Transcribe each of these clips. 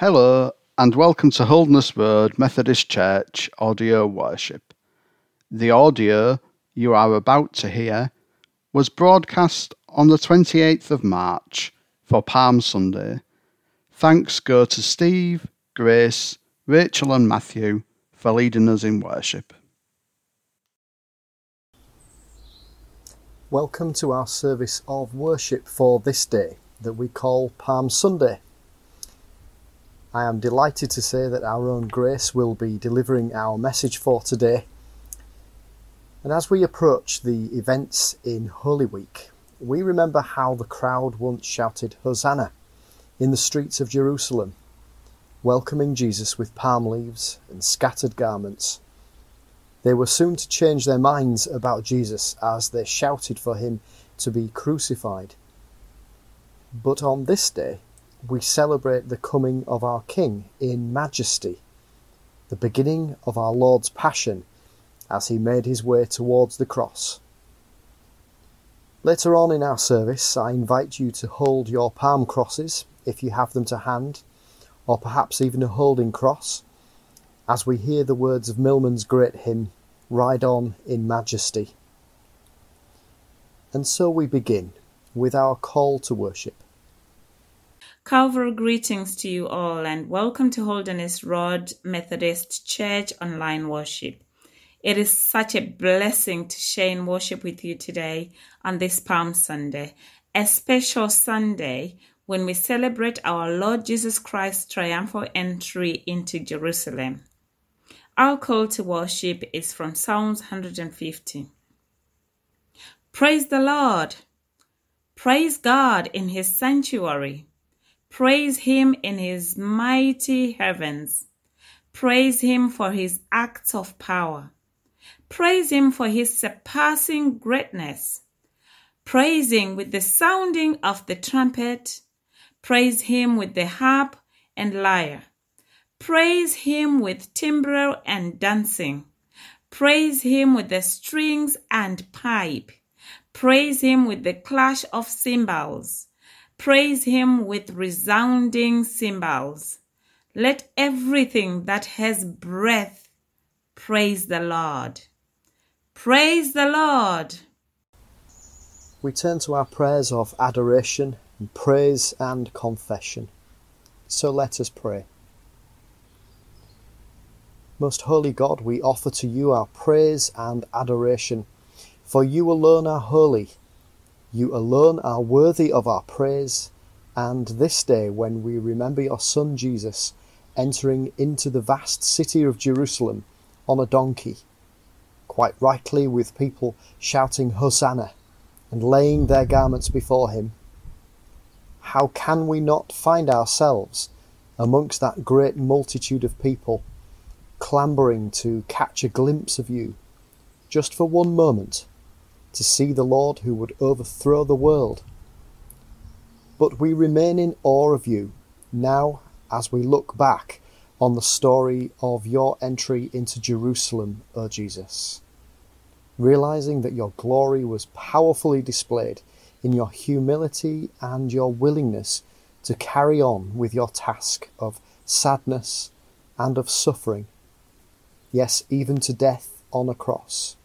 Hello, and welcome to Holderness Road Methodist Church audio worship. The audio you are about to hear was broadcast on the 28th of March for Palm Sunday. Thanks go to Steve, Grace, Rachel, and Matthew for leading us in worship. Welcome to our service of worship for this day that we call Palm Sunday. I am delighted to say that our own Grace will be delivering our message for today. And as we approach the events in Holy Week, we remember how the crowd once shouted Hosanna in the streets of Jerusalem, welcoming Jesus with palm leaves and scattered garments. They were soon to change their minds about Jesus as they shouted for him to be crucified. But on this day, we celebrate the coming of our King in majesty, the beginning of our Lord's passion as he made his way towards the cross. Later on in our service, I invite you to hold your palm crosses if you have them to hand, or perhaps even a holding cross, as we hear the words of Milman's great hymn, Ride On in Majesty. And so we begin with our call to worship. Calvary greetings to you all and welcome to Holderness Road Methodist Church online worship. It is such a blessing to share in worship with you today on this Palm Sunday, a special Sunday when we celebrate our Lord Jesus Christ's triumphal entry into Jerusalem. Our call to worship is from Psalms 150. Praise the Lord! Praise God in His sanctuary Praise him in his mighty heavens. Praise him for his acts of power. Praise him for his surpassing greatness. Praising with the sounding of the trumpet. Praise him with the harp and lyre. Praise him with timbrel and dancing. Praise him with the strings and pipe. Praise him with the clash of cymbals. Praise him with resounding cymbals. Let everything that has breath praise the Lord. Praise the Lord. We turn to our prayers of adoration and praise and confession. So let us pray. Most holy God, we offer to you our praise and adoration, for you alone are holy you alone are worthy of our praise, and this day, when we remember your Son Jesus entering into the vast city of Jerusalem on a donkey, quite rightly with people shouting Hosanna and laying their garments before him, how can we not find ourselves amongst that great multitude of people, clambering to catch a glimpse of you, just for one moment? To see the Lord who would overthrow the world. But we remain in awe of you now as we look back on the story of your entry into Jerusalem, O Jesus, realizing that your glory was powerfully displayed in your humility and your willingness to carry on with your task of sadness and of suffering, yes, even to death on a cross.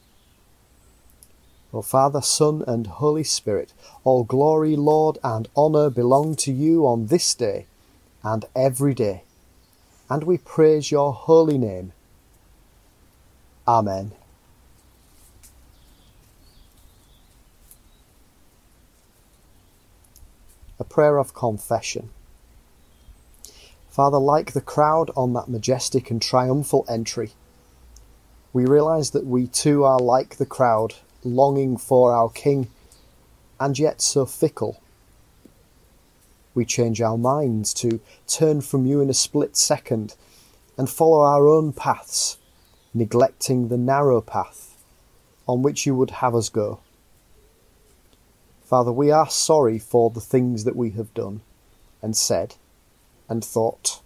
O Father, Son, and Holy Spirit, all glory, Lord, and honour belong to you on this day and every day. And we praise your holy name. Amen. A prayer of confession. Father, like the crowd on that majestic and triumphal entry, we realize that we too are like the crowd longing for our King, and yet so fickle. We change our minds to turn from you in a split second and follow our own paths, neglecting the narrow path on which you would have us go. Father, we are sorry for the things that we have done and said and thought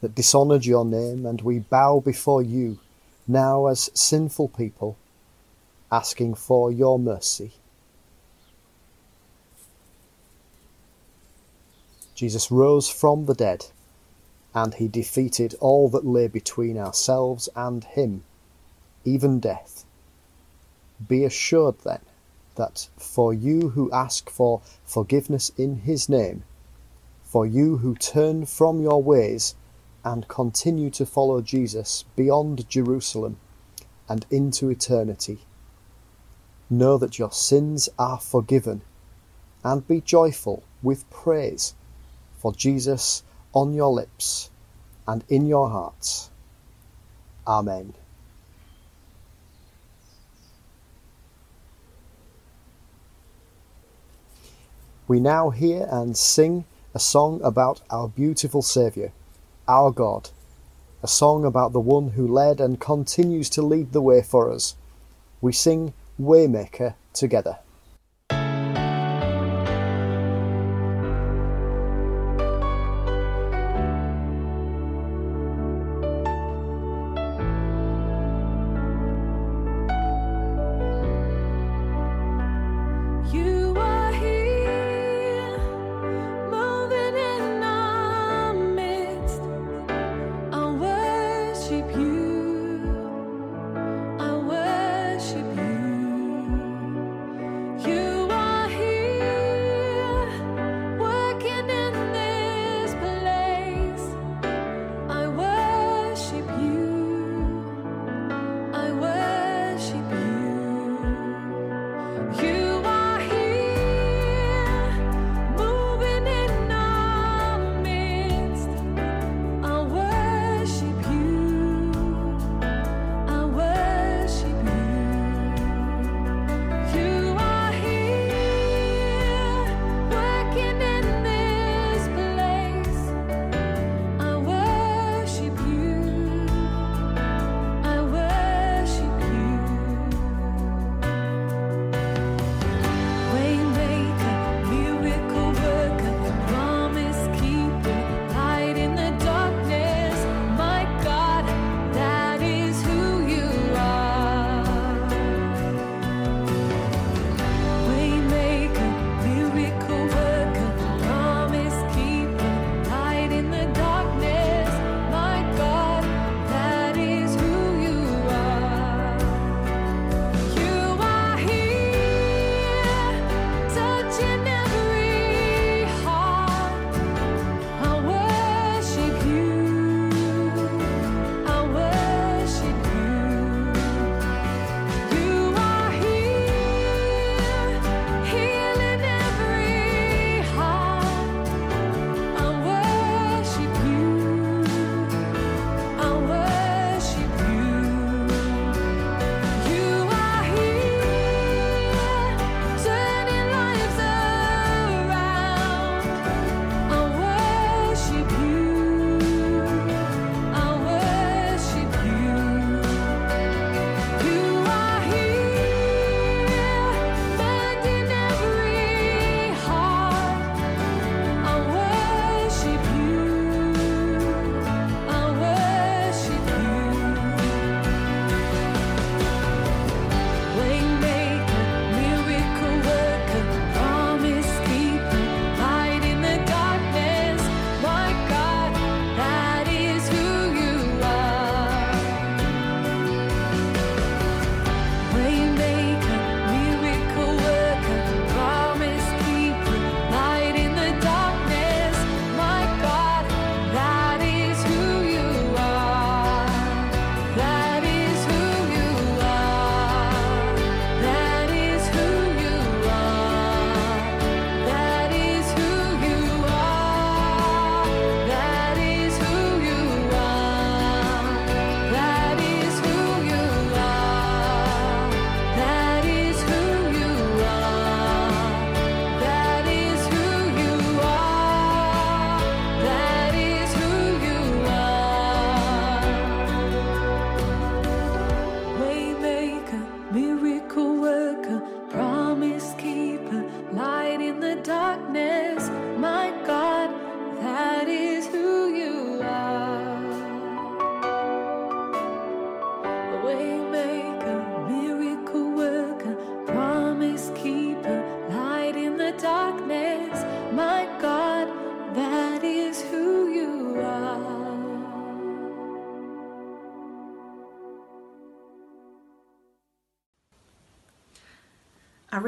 that dishonoured your name, and we bow before you now as sinful people asking for your mercy. Jesus rose from the dead and he defeated all that lay between ourselves and him, even death. Be assured, then, that for you who ask for forgiveness in his name, for you who turn from your ways and continue to follow Jesus beyond Jerusalem and into eternity, know that your sins are forgiven and be joyful with praise for Jesus on your lips and in your hearts. Amen. We now hear and sing a song about our beautiful Saviour, our God, a song about the one who led and continues to lead the way for us. We sing Waymaker together.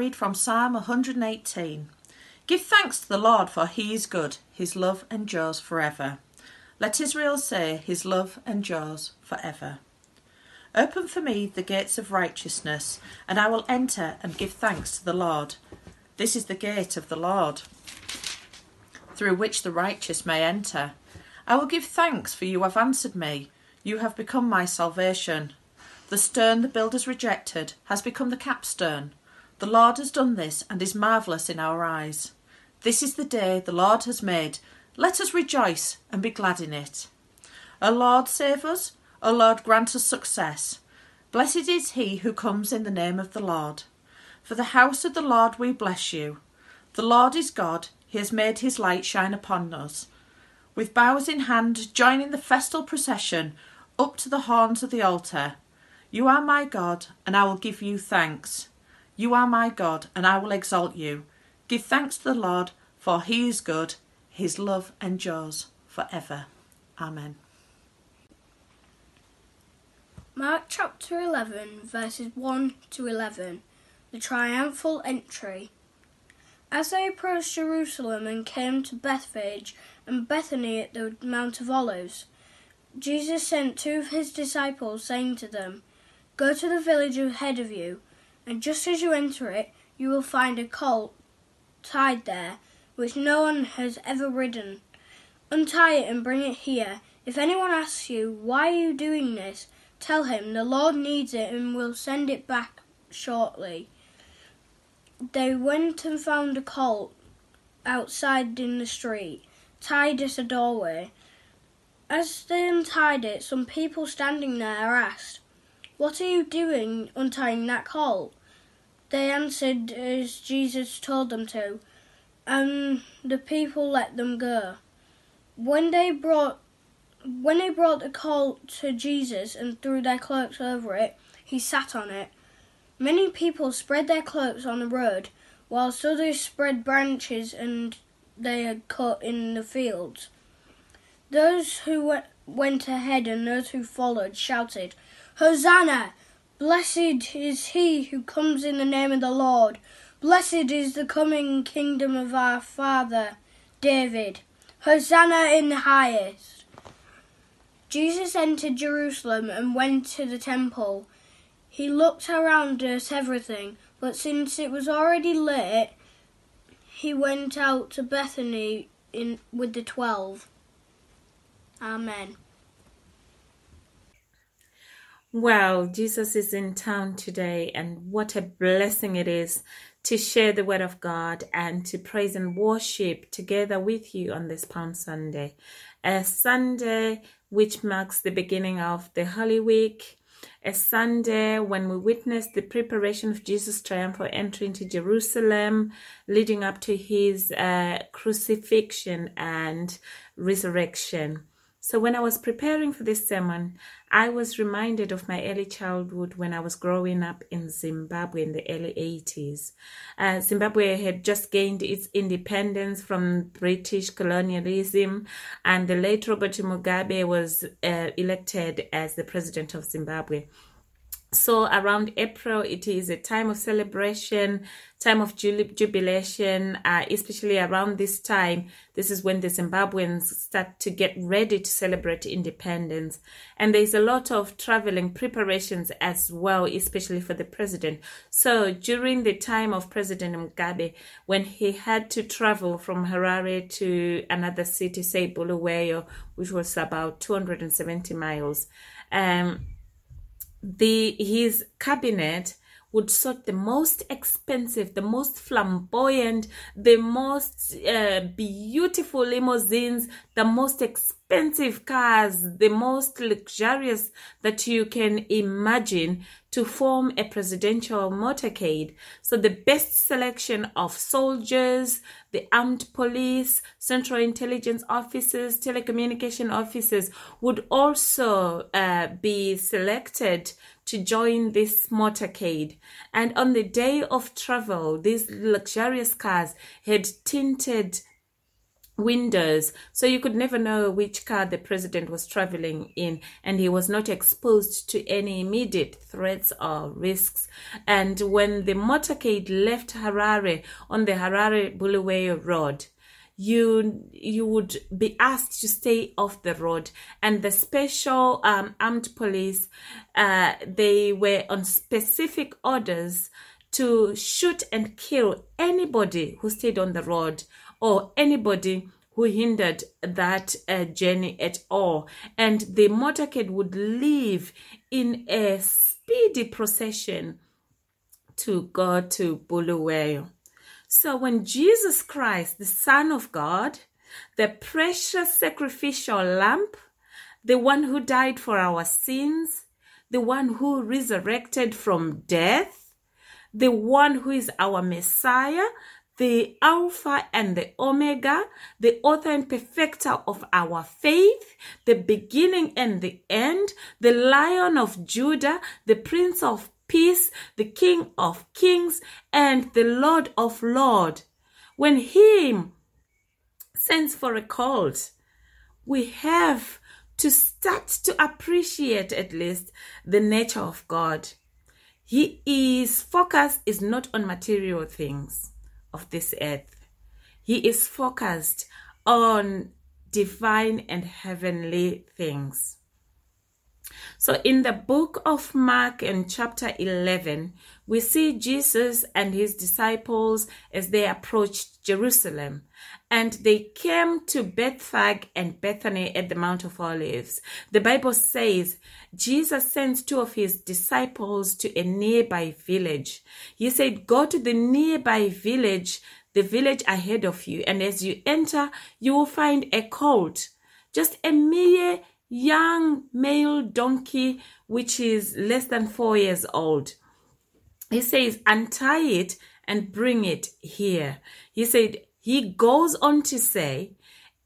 Read from Psalm 118. Give thanks to the Lord, for he is good, his love endures forever. Let Israel say, his love endures forever. Open for me the gates of righteousness, and I will enter and give thanks to the Lord. This is the gate of the Lord, through which the righteous may enter. I will give thanks, for you have answered me. You have become my salvation. The stone the builders rejected has become the capstone. The Lord has done this and is marvellous in our eyes. This is the day the Lord has made. Let us rejoice and be glad in it. O Lord, save us. O Lord, grant us success. Blessed is he who comes in the name of the Lord. For the house of the Lord we bless you. The Lord is God. He has made his light shine upon us. With boughs in hand, joining the festal procession up to the horns of the altar. You are my God, and I will give you thanks. You are my God, and I will exalt you. Give thanks to the Lord, for he is good. His love endures forever. Amen. Mark chapter 11, verses 1 to 11. The triumphal entry. As they approached Jerusalem and came to Bethphage and Bethany at the Mount of Olives, Jesus sent two of his disciples, saying to them, Go to the village ahead of you, and just as you enter it, you will find a colt tied there, which no one has ever ridden. Untie it and bring it here. If anyone asks you, Why are you doing this? tell him the Lord needs it and will send it back shortly. They went and found a colt outside in the street, tied at a doorway. As they untied it, some people standing there asked, What are you doing untying that colt? They answered as Jesus told them to, and the people let them go. When they brought when they brought the colt to Jesus and threw their cloaks over it, he sat on it. Many people spread their cloaks on the road, whilst others spread branches and they had cut in the fields. Those who went ahead and those who followed shouted, Hosanna! Blessed is he who comes in the name of the Lord. Blessed is the coming kingdom of our father David. Hosanna in the highest. Jesus entered Jerusalem and went to the temple. He looked around at everything, but since it was already late, he went out to Bethany in with the twelve. Amen. Well, Jesus is in town today, and what a blessing it is to share the Word of God and to praise and worship together with you on this Palm Sunday. A Sunday which marks the beginning of the Holy Week, a Sunday when we witness the preparation of Jesus' triumphal entry into Jerusalem, leading up to his uh, crucifixion and resurrection. So, when I was preparing for this sermon, I was reminded of my early childhood when I was growing up in Zimbabwe in the early 80s. Uh, Zimbabwe had just gained its independence from British colonialism, and the late Robert Mugabe was uh, elected as the president of Zimbabwe. So around April, it is a time of celebration, time of jubilation, uh, especially around this time. This is when the Zimbabweans start to get ready to celebrate independence. And there's a lot of traveling preparations as well, especially for the president. So during the time of President Mugabe, when he had to travel from Harare to another city, say Bulawayo, which was about 270 miles, um, the his cabinet would sort the most expensive, the most flamboyant, the most uh, beautiful limousines, the most expensive cars, the most luxurious that you can imagine to form a presidential motorcade. So the best selection of soldiers, the armed police, central intelligence officers, telecommunication officers would also uh, be selected to join this motorcade. And on the day of travel, these luxurious cars had tinted windows so you could never know which car the president was traveling in and he was not exposed to any immediate threats or risks and when the motorcade left harare on the harare bulawayo road you you would be asked to stay off the road and the special um, armed police uh, they were on specific orders to shoot and kill anybody who stayed on the road or anybody who hindered that uh, journey at all. And the motorcade would leave in a speedy procession to go to Bulawayo. So when Jesus Christ, the Son of God, the precious sacrificial lamb, the one who died for our sins, the one who resurrected from death, the one who is our Messiah, the Alpha and the Omega, the author and perfecter of our faith, the beginning and the end, the Lion of Judah, the Prince of Peace, the King of Kings, and the Lord of Lords. When He sends for a cult, we have to start to appreciate at least the nature of God. He is focus is not on material things of this earth. He is focused on divine and heavenly things. So, in the book of Mark, in chapter 11, we see Jesus and his disciples as they approached Jerusalem. And they came to Bethphage and Bethany at the Mount of Olives. The Bible says Jesus sends two of his disciples to a nearby village. He said, Go to the nearby village, the village ahead of you, and as you enter, you will find a colt, just a mere young male donkey which is less than four years old. He says, untie it and bring it here. He said, he goes on to say,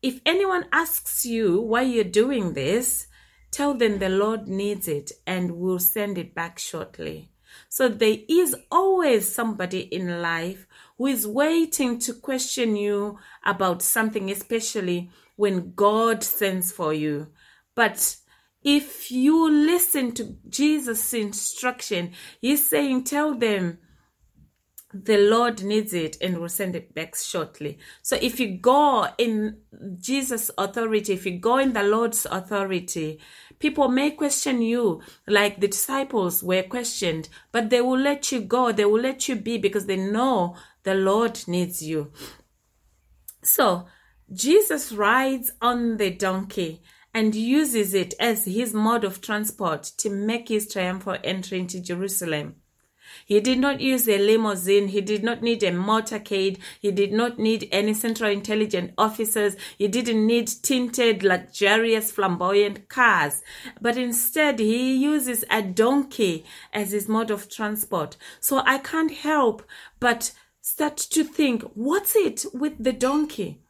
if anyone asks you why you're doing this, tell them the Lord needs it and will send it back shortly. So there is always somebody in life who is waiting to question you about something, especially when God sends for you. But if you listen to Jesus' instruction, he's saying, tell them the Lord needs it and will send it back shortly. So if you go in Jesus' authority, if you go in the Lord's authority, people may question you like the disciples were questioned, but they will let you go. They will let you be because they know the Lord needs you. So Jesus rides on the donkey and uses it as his mode of transport to make his triumphal entry into Jerusalem. He did not use a limousine. He did not need a motorcade. He did not need any central intelligence officers. He didn't need tinted, luxurious, flamboyant cars. But instead, he uses a donkey as his mode of transport. So I can't help but start to think, what's it with the donkey?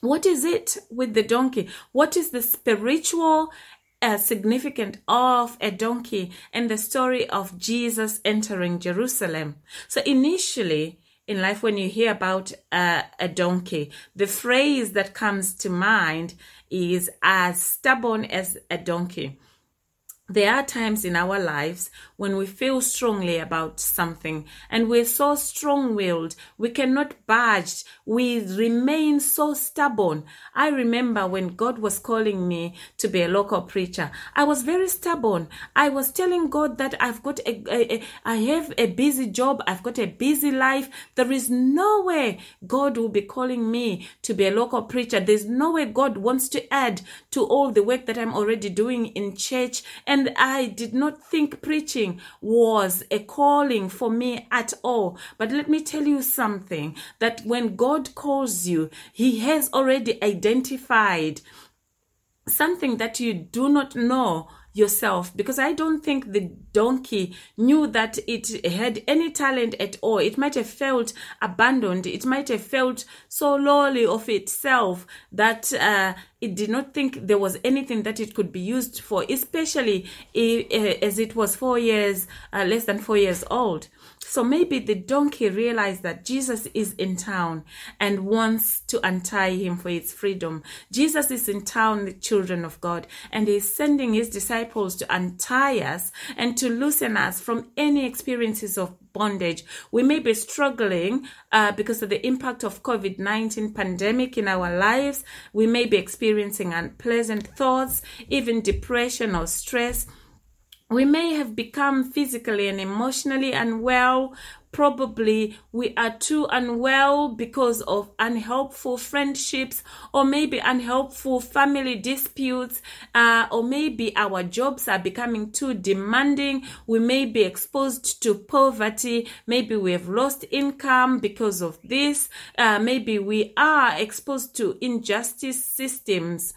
What is it with the donkey? What is the spiritual uh, significance of a donkey and the story of Jesus entering Jerusalem? So, initially in life, when you hear about uh, a donkey, the phrase that comes to mind is as stubborn as a donkey. There are times in our lives when we feel strongly about something and we're so strong willed, we cannot budge, we remain so stubborn. I remember when God was calling me to be a local preacher, I was very stubborn. I was telling God that I've got a, a, a I have a busy job, I've got a busy life. There is no way God will be calling me to be a local preacher. There's no way God wants to add to all the work that I'm already doing in church and and I did not think preaching was a calling for me at all. But let me tell you something that when God calls you, He has already identified something that you do not know yourself because I don't think the donkey knew that it had any talent at all. It might have felt abandoned. It might have felt so lowly of itself that uh, it did not think there was anything that it could be used for, especially eh, as it was four years, uh, less than four years old. So maybe the donkey realized that Jesus is in town and wants to untie him for its freedom. Jesus is in town, the children of God, and he is sending his disciples to untie us and to loosen us from any experiences of bondage. We may be struggling uh, because of the impact of COVID-19 pandemic in our lives. We may be experiencing unpleasant thoughts, even depression or stress we may have become physically and emotionally unwell. Probably we are too unwell because of unhelpful friendships, or maybe unhelpful family disputes, uh, or maybe our jobs are becoming too demanding. We may be exposed to poverty. Maybe we have lost income because of this. Uh, maybe we are exposed to injustice systems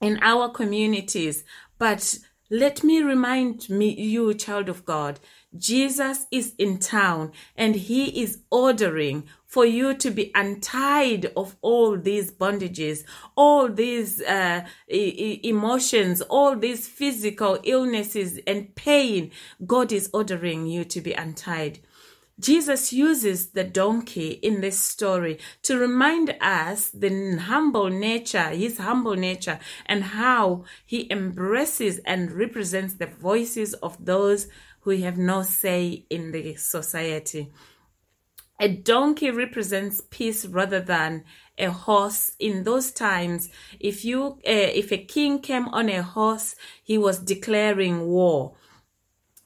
in our communities. But let me remind me, you, child of God, Jesus is in town and he is ordering for you to be untied of all these bondages, all these uh, e- emotions, all these physical illnesses and pain. God is ordering you to be untied. Jesus uses the donkey in this story to remind us the humble nature, his humble nature, and how he embraces and represents the voices of those who have no say in the society. A donkey represents peace rather than a horse. In those times, if you, uh, if a king came on a horse, he was declaring war.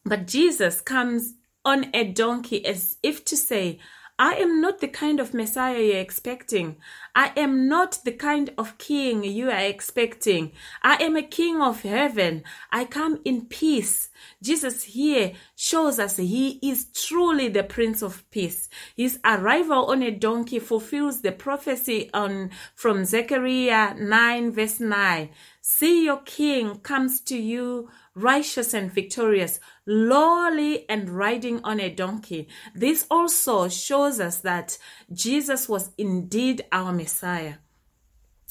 But Jesus comes on a donkey as if to say, I am not the kind of Messiah you're expecting. I am not the kind of king you are expecting. I am a king of heaven. I come in peace. Jesus here shows us he is truly the Prince of Peace. His arrival on a donkey fulfills the prophecy on from Zechariah 9 verse 9. See your king comes to you righteous and victorious, lowly and riding on a donkey. This also shows us that Jesus was indeed our Messiah.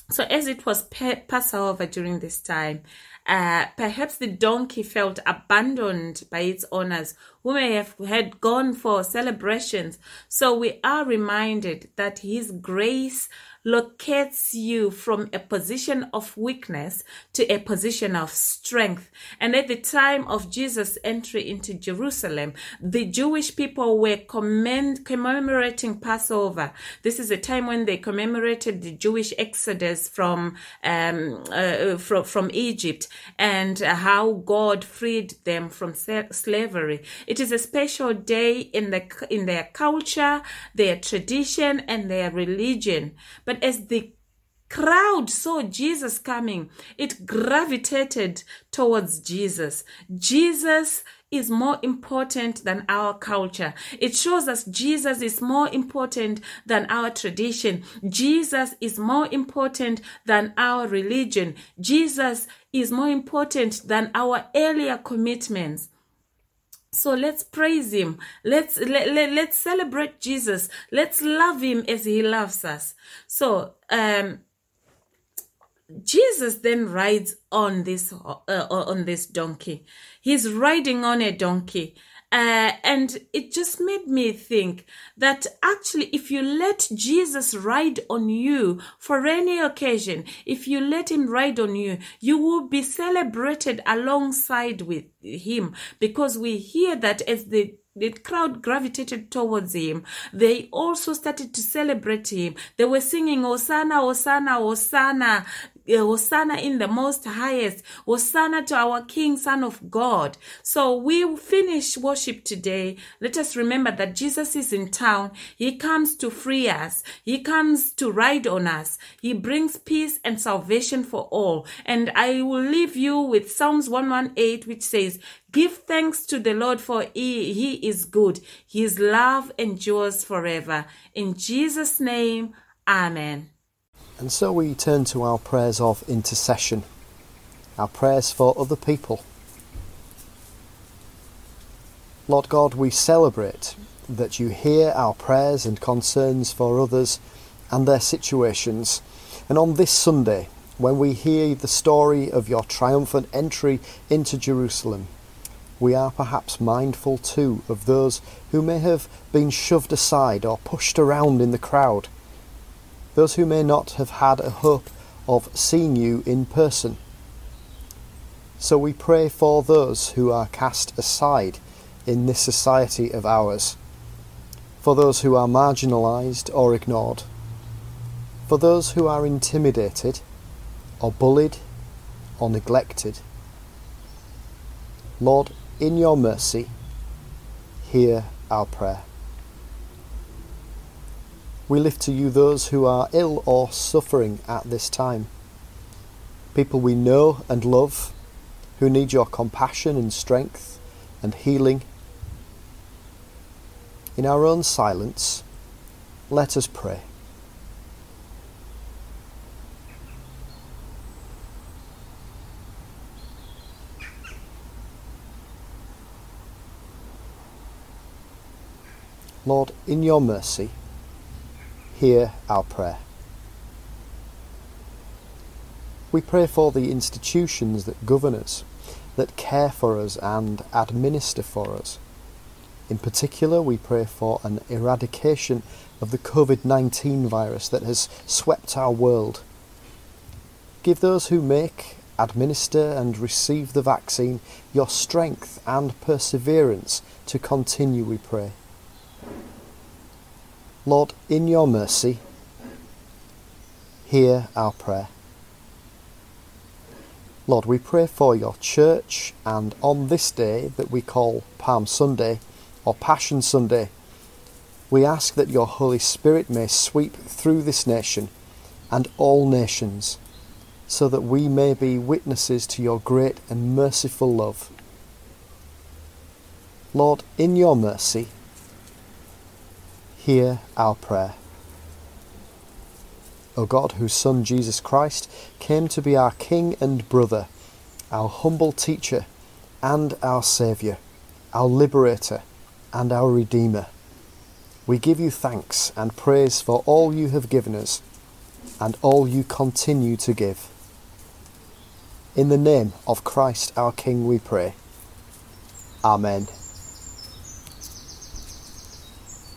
So, as it was Pa- Passover during this time, uh, perhaps the donkey felt abandoned by its owners who may have had gone for celebrations. So, we are reminded that His grace locates you from a position of weakness to a position of strength. And at the time of Jesus' entry into Jerusalem, the Jewish people were commend, commemorating Passover. This is a time when they commemorated the Jewish exodus from um, uh, from from Egypt and how God freed them from slavery. It is a special day in the in their culture, their tradition, and their religion. But as the crowd saw Jesus coming, it gravitated towards Jesus. Jesus is more important than our culture. It shows us Jesus is more important than our tradition. Jesus is more important than our religion. Jesus is more important than our earlier commitments. So let's praise him. Let's let, let, let's celebrate Jesus. Let's love him as he loves us. So um Jesus then rides on this uh, on this donkey. He's riding on a donkey. Uh, and it just made me think that actually, if you let Jesus ride on you for any occasion, if you let him ride on you, you will be celebrated alongside with him because we hear that as the the crowd gravitated towards him. They also started to celebrate him. They were singing, Hosanna, Hosanna, Hosanna. Hosanna in the most highest. Hosanna to our King, Son of God. So we finish worship today. Let us remember that Jesus is in town. He comes to free us. He comes to ride on us. He brings peace and salvation for all. And I will leave you with Psalms 118, which says, Give thanks to the Lord for he, he is good. His love endures forever. In Jesus' name, Amen. And so we turn to our prayers of intercession, our prayers for other people. Lord God, we celebrate that you hear our prayers and concerns for others and their situations. And on this Sunday, when we hear the story of your triumphant entry into Jerusalem, we are perhaps mindful too of those who may have been shoved aside or pushed around in the crowd, those who may not have had a hope of seeing you in person. So we pray for those who are cast aside in this society of ours, for those who are marginalised or ignored, for those who are intimidated or bullied or neglected. Lord, in your mercy, hear our prayer. We lift to you those who are ill or suffering at this time, people we know and love who need your compassion and strength and healing. In our own silence, let us pray. Lord, in your mercy, hear our prayer. We pray for the institutions that govern us, that care for us and administer for us. In particular, we pray for an eradication of the COVID 19 virus that has swept our world. Give those who make, administer, and receive the vaccine your strength and perseverance to continue, we pray. Lord, in your mercy, hear our prayer. Lord, we pray for your church, and on this day that we call Palm Sunday or Passion Sunday, we ask that your Holy Spirit may sweep through this nation and all nations, so that we may be witnesses to your great and merciful love. Lord, in your mercy, hear our prayer. O God, whose Son Jesus Christ came to be our King and brother, our humble teacher and our Saviour, our liberator and our Redeemer, we give you thanks and praise for all you have given us and all you continue to give. In the name of Christ our King we pray. Amen.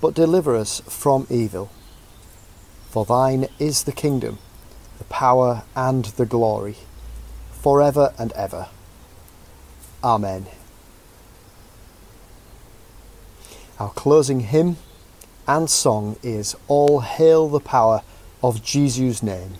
but deliver us from evil. For thine is the kingdom, the power, and the glory, for ever and ever. Amen. Our closing hymn and song is All Hail the Power of Jesus' Name.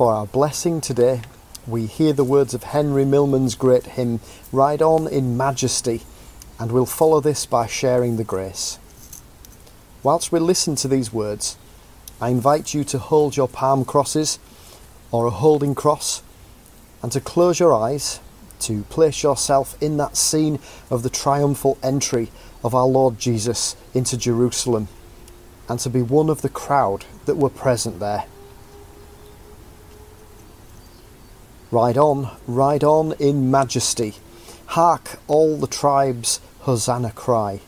For our blessing today, we hear the words of Henry Milman's great hymn, Ride On in Majesty, and we'll follow this by sharing the grace. Whilst we listen to these words, I invite you to hold your palm crosses or a holding cross and to close your eyes to place yourself in that scene of the triumphal entry of our Lord Jesus into Jerusalem and to be one of the crowd that were present there. Ride on, ride on in majesty. Hark, all the tribes, Hosanna cry.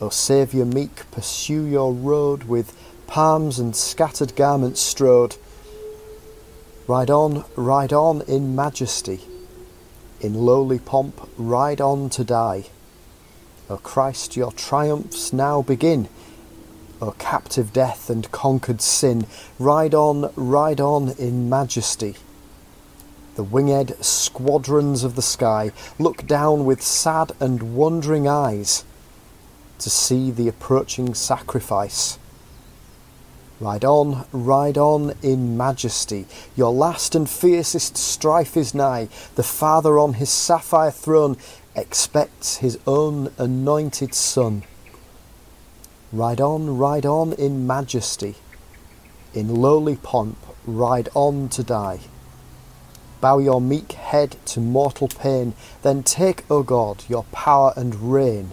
O Saviour meek, pursue your road with palms and scattered garments strode. Ride on, ride on in majesty. In lowly pomp, ride on to die. O Christ, your triumphs now begin. O captive death and conquered sin, ride on, ride on in majesty. The winged squadrons of the sky look down with sad and wondering eyes to see the approaching sacrifice. Ride on, ride on in majesty. Your last and fiercest strife is nigh. The Father on his sapphire throne expects his own anointed Son. Ride on, ride on in majesty. In lowly pomp, ride on to die. Bow your meek head to mortal pain, then take, O God, your power and reign.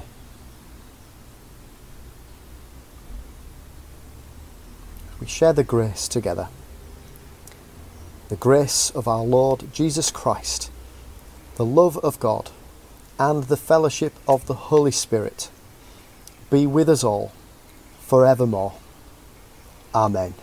We share the grace together. The grace of our Lord Jesus Christ, the love of God, and the fellowship of the Holy Spirit be with us all forevermore. Amen.